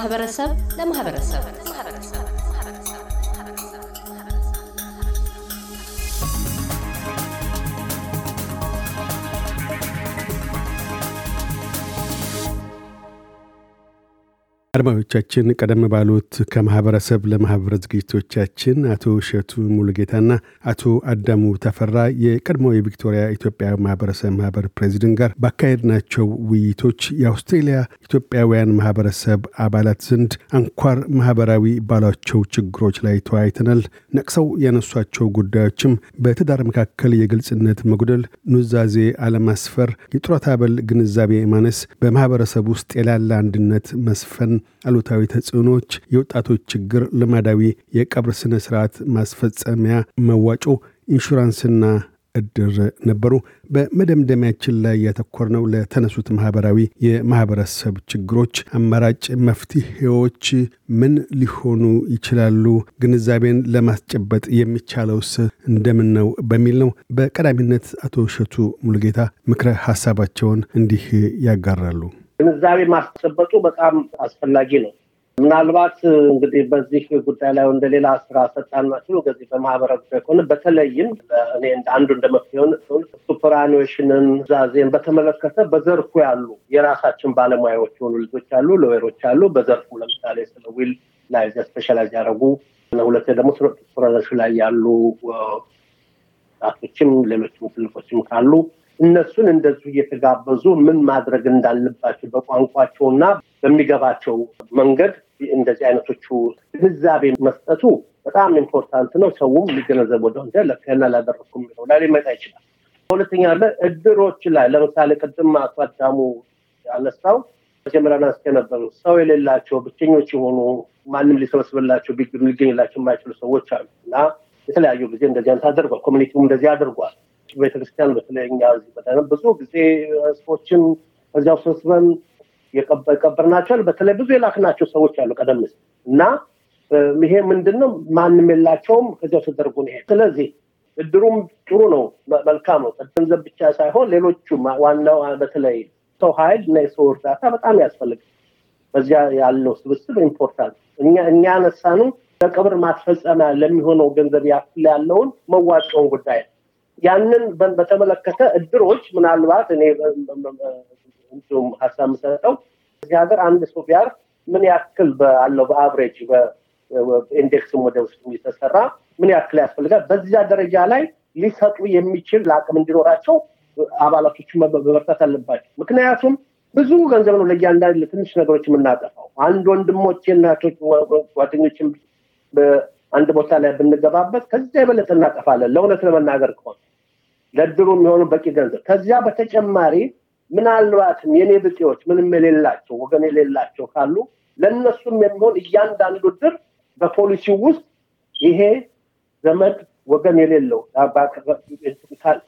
ከማህበረሰብ ለማህበረሰብ አድማጮቻችን ቀደም ባሉት ከማህበረሰብ ለማህበረ ዝግጅቶቻችን አቶ እሸቱ ሙሉጌታና አቶ አዳሙ ተፈራ የቀድሞ የቪክቶሪያ ኢትዮጵያ ማህበረሰብ ማህበር ፕሬዚደንት ጋር ባካሄድናቸው ውይይቶች የአውስትሬሊያ ኢትዮጵያውያን ማህበረሰብ አባላት ዘንድ አንኳር ማህበራዊ ባሏቸው ችግሮች ላይ ተወያይተናል። ነቅሰው ያነሷቸው ጉዳዮችም በትዳር መካከል የግልጽነት መጉደል፣ ኑዛዜ አለማስፈር፣ የጡረታ አበል ግንዛቤ ማነስ፣ በማህበረሰብ ውስጥ የላለ አንድነት መስፈን አሉታዊ ተጽዕኖዎች፣ የወጣቶች ችግር፣ ልማዳዊ የቀብር ስነ ስርዓት ማስፈጸሚያ መዋጮ፣ ኢንሹራንስና እድር ነበሩ። በመደምደሚያችን ላይ ያተኮርነው ለተነሱት ማህበራዊ የማህበረሰብ ችግሮች አማራጭ መፍትሄዎች ምን ሊሆኑ ይችላሉ፣ ግንዛቤን ለማስጨበጥ የሚቻለውስ እንደምን ነው በሚል ነው። በቀዳሚነት አቶ እሸቱ ሙሉጌታ ምክረ ሀሳባቸውን እንዲህ ያጋራሉ። ግንዛቤ ማስጨበጡ በጣም አስፈላጊ ነው። ምናልባት እንግዲህ በዚህ ጉዳይ ላይ እንደሌላ ስራ ሰጣን ናቸው ከዚህ ጉዳይ ከሆነ በተለይም እኔ አንዱ እንደ መፍትሄውን superannuation ን ኑዛዜን በተመለከተ በዘርፉ ያሉ የራሳችን ባለሙያዎች የሆኑ ልጆች አሉ፣ lawyer ኦች አሉ። በዘርፉ ለምሳሌ ስለ will ላይ specialize ያደረጉ ሁለት ደግሞ superannuation ላይ ያሉ ወጣቶችም ሌሎችም ትልቆችም ካሉ እነሱን እንደዚሁ እየተጋበዙ ምን ማድረግ እንዳለባቸው በቋንቋቸውና በሚገባቸው መንገድ እንደዚህ አይነቶቹ ግንዛቤ መስጠቱ በጣም important ነው። ሰውም ሊገነዘብ ወደ ወንጀል ለከና ላደረግኩ የሚለው ላይ ሊመጣ ይችላል። ሁለተኛ እድሮች ላይ ለምሳሌ ቅድም አቶ አዳሙ ያነሳው መጀመሪያ ናስቸ ነበሩ ሰው የሌላቸው ብቸኞች የሆኑ ማንም ሊሰበስብላቸው ሊገኝላቸው የማይችሉ ሰዎች አሉ እና የተለያዩ ጊዜ እንደዚህ አይነት አድርጓል። community ውም እንደዚህ አድርጓል። ቤተክርስቲያን በተለይ እኛ በጣም ብዙ ጊዜ ሰዎችን እዚያው ሰብስበን የቀበርናቸዋል። በተለይ ብዙ የላክናቸው ሰዎች አሉ ቀደም ሲል እና ይሄ ምንድን ነው ማንም የላቸውም ከዚያው ተደርጎ ነው። ስለዚህ እድሩም ጥሩ ነው፣ መልካም ነው። ገንዘብ ብቻ ሳይሆን ሌሎቹም ዋናው በተለይ ሰው ኃይል እና የሰው እርዳታ በጣም ያስፈልጋል። በዚያ ያለው ስብስብ important እኛ እኛ ያነሳነው ለቀብር ማስፈጸሚያ ለሚሆነው ገንዘብ ያክል ያለውን መዋጮውን ጉዳይ ነው። ያንን በተመለከተ እድሮች ምናልባት እኔ እንዲሁም ሀሳብ የምሰጠው እዚህ ሀገር አንድ ሰው ቢያርፍ ምን ያክል አለው በአብሬጅ በኢንዴክስም ወደ ውስጥ የተሰራ ምን ያክል ያስፈልጋል። በዚያ ደረጃ ላይ ሊሰጡ የሚችል አቅም እንዲኖራቸው አባላቶቹ መበርታት አለባቸው። ምክንያቱም ብዙ ገንዘብ ነው ለእያንዳንድ ለትንሽ ነገሮች የምናጠፋው። አንድ ወንድሞቼ፣ እናቶች፣ ጓደኞችን በአንድ ቦታ ላይ ብንገባበት ከዚያ የበለጠ እናጠፋለን። ለእውነት ለመናገር ከሆነ ለድሩ የሚሆኑ በቂ ገንዘብ ከዚያ በተጨማሪ ምናልባትም የኔ ብጤዎች ምንም የሌላቸው ወገን የሌላቸው ካሉ ለእነሱም የሚሆን እያንዳንዱ ድር በፖሊሲው ውስጥ ይሄ ዘመድ ወገን የሌለው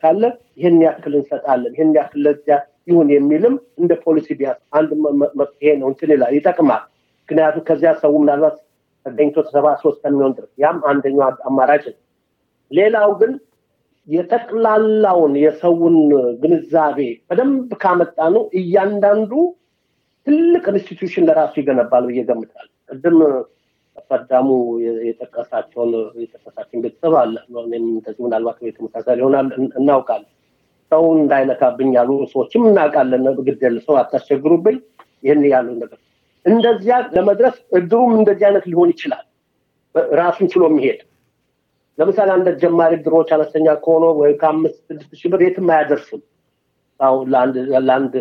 ካለ ይህን ያክል እንሰጣለን፣ ይህን ያክል ለዚያ ይሁን የሚልም እንደ ፖሊሲ ቢያስ አንድ መፍትሄ ነው። እንትን ይላል ይጠቅማል። ምክንያቱም ከዚያ ሰው ምናልባት ተገኝቶ ሰባ ሶስት ከሚሆን ድረስ ያም አንደኛው አማራጭ ነው። ሌላው ግን የጠቅላላውን የሰውን ግንዛቤ በደንብ ካመጣ ነው እያንዳንዱ ትልቅ institution ለራሱ ይገነባል ብዬ ገምታል። ቅድም አዳሙ የጠቀሳቸውን የጠቀሳችን ቤተሰብ አለ። እንደዚህ ምናልባት የተመሳሳይ ሊሆናል እናውቃለን። ሰው እንዳይነካብኝ ያሉ ሰዎችም እናውቃለን። ግደል ሰው አታስቸግሩብኝ፣ ይህን ያሉ ነገር እንደዚያ ለመድረስ እድሩም እንደዚህ አይነት ሊሆን ይችላል። ራሱን ችሎ የሚሄድ ለምሳሌ አንድ ጀማሪ ድሮች አነስተኛ ከሆነ ወይ ከአምስት ስድስት ሺህ ብር የትም አያደርስም። አሁን ለአንድ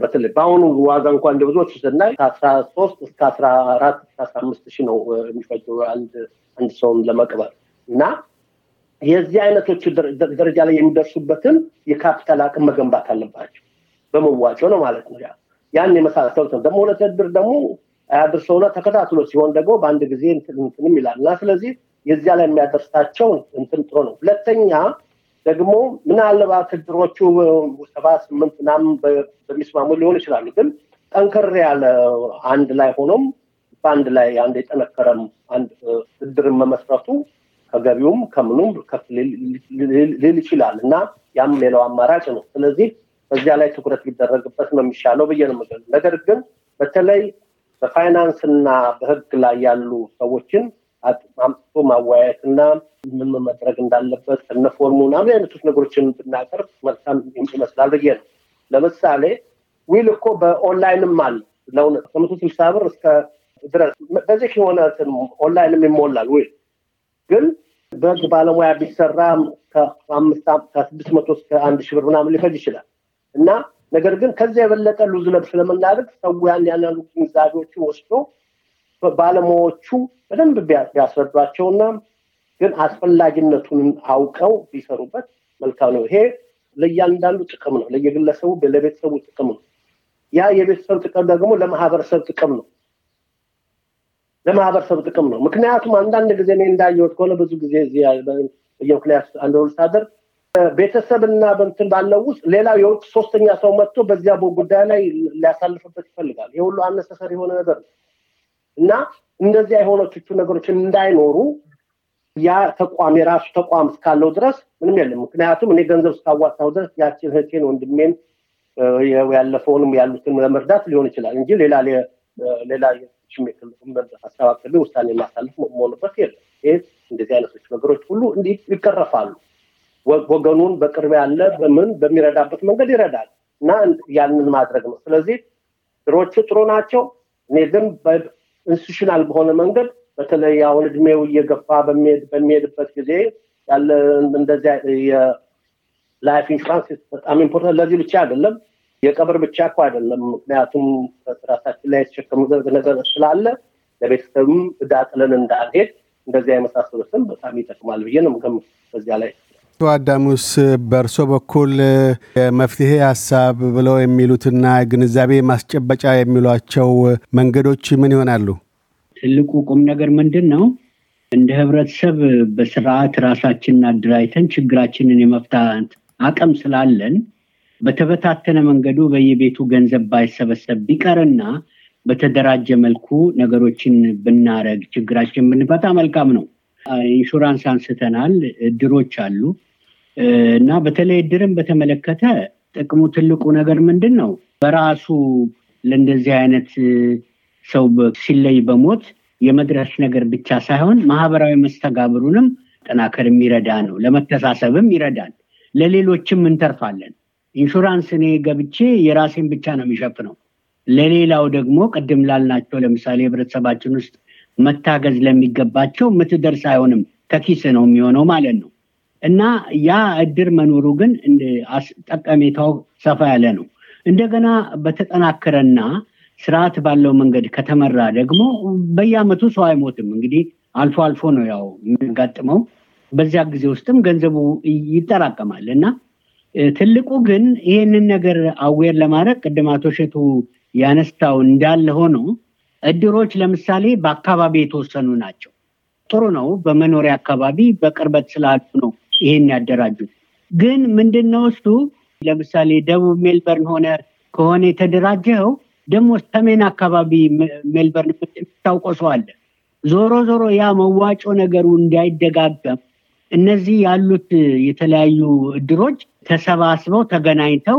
በተለይ በአሁኑ ዋጋ እንኳን እንደ ብዙዎች ስናይ ከአስራ ሶስት እስከ አስራ አራት አስራ አምስት ሺህ ነው የሚፈጀው አንድ አንድ ሰውን ለመቅበር እና የዚህ አይነቶቹ ደረጃ ላይ የሚደርሱበትን የካፒታል አቅም መገንባት አለባቸው። በመዋጮ ነው ማለት ነው። ያን የመሳሰሉት ነው። ደግሞ ሁለት እድር ደግሞ አያድርሰውና ተከታትሎ ሲሆን ደግሞ በአንድ ጊዜ እንትንም ይላል እና ስለዚህ የዚያ ላይ የሚያደርሳቸው እንትን ጥሩ ነው። ሁለተኛ ደግሞ ምናልባት እድሮቹ ሰባ ስምንት ምናምን በሚስማሙ ሊሆን ይችላሉ። ግን ጠንከር ያለ አንድ ላይ ሆኖም በአንድ ላይ አንድ የጠነከረም አንድ እድርን መመስረቱ ከገቢውም ከምኑም ከፍ ሊል ይችላል እና ያም ሌላው አማራጭ ነው። ስለዚህ በዚያ ላይ ትኩረት ሊደረግበት ነው የሚሻለው ብዬ ነው ነገር ግን በተለይ በፋይናንስ እና በህግ ላይ ያሉ ሰዎችን አምጥቶ ማወያየት እና ምን መደረግ እንዳለበት ከነ form ኡ ምናምን አይነቶች ነገሮችን ብናቀርብ መልካም ይመስላል ብዬ ነው። ለምሳሌ will እኮ በኦንላይንም አለ። ለእውነት ከመቶ ስልሳ ብር እስከ ድረስ በዚህ የሆነ ኦንላይንም ይሞላል will ግን በህግ ባለሙያ ቢሰራ ከስድስት መቶ እስከ አንድ ሺህ ብር ምናምን ሊፈጅ ይችላል። እና ነገር ግን ከዚያ የበለጠ ሉዝ ለብ ስለምናደርግ ሰው ያን ያናሉ ግንዛቤዎችን ወስዶ ባለሙያዎቹ በደንብ ቢያስረዷቸውና ግን አስፈላጊነቱን አውቀው ቢሰሩበት መልካም ነው። ይሄ ለእያንዳንዱ ጥቅም ነው፣ ለየግለሰቡ ለቤተሰቡ ጥቅም ነው። ያ የቤተሰብ ጥቅም ደግሞ ለማህበረሰብ ጥቅም ነው። ለማህበረሰብ ጥቅም ነው። ምክንያቱም አንዳንድ ጊዜ እኔ እንዳየሁት ከሆነ ብዙ ጊዜ በየምክንያት አንድ ሳደር ቤተሰብ እና በንትን ባለው ውስጥ ሌላው የውጭ ሶስተኛ ሰው መጥቶ በዚያ ጉዳይ ላይ ሊያሳልፍበት ይፈልጋል። ይህ ሁሉ የሆነ ነገር ነው እና እንደዚህ የሆነቹ ነገሮችን እንዳይኖሩ ያ ተቋም የራሱ ተቋም እስካለው ድረስ ምንም የለም። ምክንያቱም እኔ ገንዘብ እስካዋጣው ድረስ ያችን እህቴን ወንድሜን ያለፈውንም ያሉትን ለመርዳት ሊሆን ይችላል እንጂ ሌላ ሌላ አስተባክል ውሳኔ ማሳለፍ መሆንበት የለም። ይህ እንደዚህ አይነቶች ነገሮች ሁሉ ይቀረፋሉ። ወገኑን በቅርብ ያለ በምን በሚረዳበት መንገድ ይረዳል እና ያንን ማድረግ ነው። ስለዚህ እድሮቹ ጥሩ ናቸው። እኔ ግን institutional በሆነ መንገድ በተለይ አሁን እድሜው እየገፋ በሚሄድበት ጊዜ ያለ እንደዚያ የ life insurance በጣም important ለዚህ ብቻ አይደለም፣ የቀብር ብቻ እኮ አይደለም። ምክንያቱም ራሳችን ላይ የተሸከሙ ነገር ስላለ ለቤተሰብም እዳ ጥለን እንዳንሄድ እንደዚያ የመሳሰሉትም በጣም ይጠቅማል ብዬ ነው በዚያ ላይ አዳሙስ በእርሶ በኩል የመፍትሄ ሀሳብ ብለው የሚሉትና ግንዛቤ ማስጨበጫ የሚሏቸው መንገዶች ምን ይሆናሉ? ትልቁ ቁም ነገር ምንድን ነው? እንደ ህብረተሰብ በስርዓት ራሳችንን አደራጅተን ችግራችንን የመፍታት አቅም ስላለን በተበታተነ መንገዱ በየቤቱ ገንዘብ ባይሰበሰብ ቢቀርና በተደራጀ መልኩ ነገሮችን ብናረግ ችግራችን ብንፈታ መልካም ነው። ኢንሹራንስ አንስተናል፣ እድሮች አሉ እና በተለይ እድርን በተመለከተ ጥቅሙ ትልቁ ነገር ምንድን ነው? በራሱ ለእንደዚህ አይነት ሰው ሲለይ በሞት የመድረስ ነገር ብቻ ሳይሆን ማህበራዊ መስተጋብሩንም ጠናከር የሚረዳ ነው። ለመተሳሰብም ይረዳል። ለሌሎችም እንተርፋለን። ኢንሹራንስ እኔ ገብቼ የራሴን ብቻ ነው የሚሸፍነው። ለሌላው ደግሞ ቅድም ላልናቸው ለምሳሌ ህብረተሰባችን ውስጥ መታገዝ ለሚገባቸው ምትደርስ አይሆንም፣ ከኪስ ነው የሚሆነው ማለት ነው። እና ያ እድር መኖሩ ግን ጠቀሜታው ሰፋ ያለ ነው። እንደገና በተጠናከረና ስርዓት ባለው መንገድ ከተመራ ደግሞ በየአመቱ ሰው አይሞትም። እንግዲህ አልፎ አልፎ ነው ያው የሚያጋጥመው። በዚያ ጊዜ ውስጥም ገንዘቡ ይጠራቀማል እና ትልቁ ግን ይህንን ነገር አዌር ለማድረግ ቅድም አቶ ሸቱ ያነሳው እንዳለ ሆኖ እድሮች ለምሳሌ በአካባቢ የተወሰኑ ናቸው። ጥሩ ነው። በመኖሪያ አካባቢ በቅርበት ስላሉ ነው ይሄን ያደራጁት። ግን ምንድን ነው እሱ ለምሳሌ ደቡብ ሜልበርን ሆነ ከሆነ የተደራጀው ደግሞ ሰሜን አካባቢ ሜልበርን የምታውቀው ሰው አለ። ዞሮ ዞሮ ያ መዋጮ ነገሩ እንዳይደጋገም እነዚህ ያሉት የተለያዩ እድሮች ተሰባስበው ተገናኝተው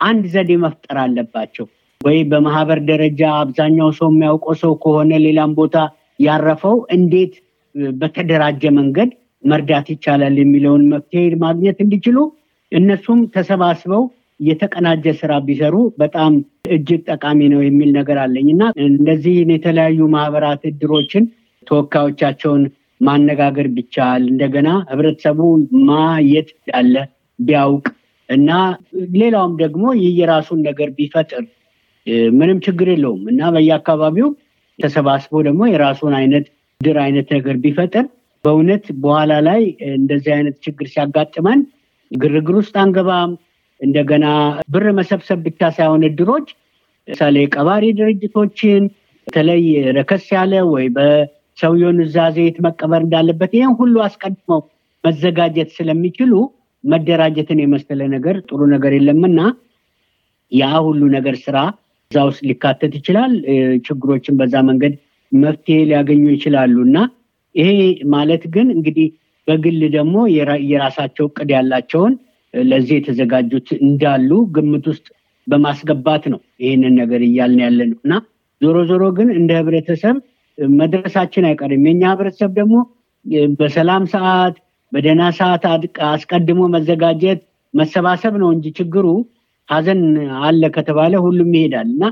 አንድ ዘዴ መፍጠር አለባቸው። ወይ በማህበር ደረጃ አብዛኛው ሰው የሚያውቀው ሰው ከሆነ ሌላም ቦታ ያረፈው እንዴት በተደራጀ መንገድ መርዳት ይቻላል የሚለውን መፍትሄ ማግኘት እንዲችሉ እነሱም ተሰባስበው የተቀናጀ ስራ ቢሰሩ በጣም እጅግ ጠቃሚ ነው የሚል ነገር አለኝ። እና እንደዚህን የተለያዩ ማህበራት እድሮችን ተወካዮቻቸውን ማነጋገር ቢቻል እንደገና ህብረተሰቡ ማየት እንዳለ ቢያውቅ እና ሌላውም ደግሞ የራሱን ነገር ቢፈጥር ምንም ችግር የለውም። እና በየአካባቢው ተሰባስቦ ደግሞ የራሱን አይነት ድር አይነት ነገር ቢፈጥር በእውነት በኋላ ላይ እንደዚህ አይነት ችግር ሲያጋጥመን ግርግር ውስጥ አንገባም። እንደገና ብር መሰብሰብ ብቻ ሳይሆን እድሮች ለምሳሌ ቀባሪ ድርጅቶችን በተለይ ረከስ ያለ ወይ በሰውየው ኑዛዜ የት መቀበር እንዳለበት ይህን ሁሉ አስቀድመው መዘጋጀት ስለሚችሉ መደራጀትን የመሰለ ነገር ጥሩ ነገር የለምና ያ ሁሉ ነገር ስራ እዛ ውስጥ ሊካተት ይችላል። ችግሮችን በዛ መንገድ መፍትሄ ሊያገኙ ይችላሉ እና ይሄ ማለት ግን እንግዲህ በግል ደግሞ የራሳቸው እቅድ ያላቸውን ለዚህ የተዘጋጁት እንዳሉ ግምት ውስጥ በማስገባት ነው ይህንን ነገር እያልን ያለ ነው እና ዞሮ ዞሮ ግን እንደ ህብረተሰብ መድረሳችን አይቀርም። የኛ ህብረተሰብ ደግሞ በሰላም ሰዓት በደህና ሰዓት አስቀድሞ መዘጋጀት መሰባሰብ ነው እንጂ ችግሩ ሀዘን አለ ከተባለ ሁሉም ይሄዳል እና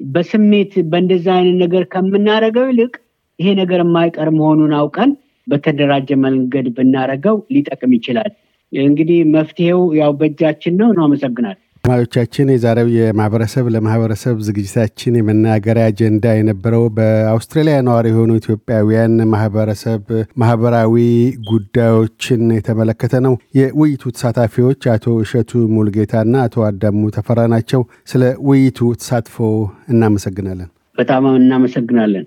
በስሜት በእንደዚህ አይነት ነገር ከምናደርገው ይልቅ ይሄ ነገር የማይቀር መሆኑን አውቀን በተደራጀ መንገድ ብናደርገው ሊጠቅም ይችላል። እንግዲህ መፍትሄው ያው በእጃችን ነው ነው። አመሰግናል። ተማሪዎቻችን የዛሬው የማህበረሰብ ለማህበረሰብ ዝግጅታችን የመናገሪያ አጀንዳ የነበረው በአውስትራሊያ ነዋሪ የሆኑ ኢትዮጵያውያን ማህበረሰብ ማህበራዊ ጉዳዮችን የተመለከተ ነው። የውይይቱ ተሳታፊዎች አቶ እሸቱ ሙልጌታና አቶ አዳሙ ተፈራ ናቸው። ስለ ውይይቱ ተሳትፎ እናመሰግናለን። በጣም እናመሰግናለን።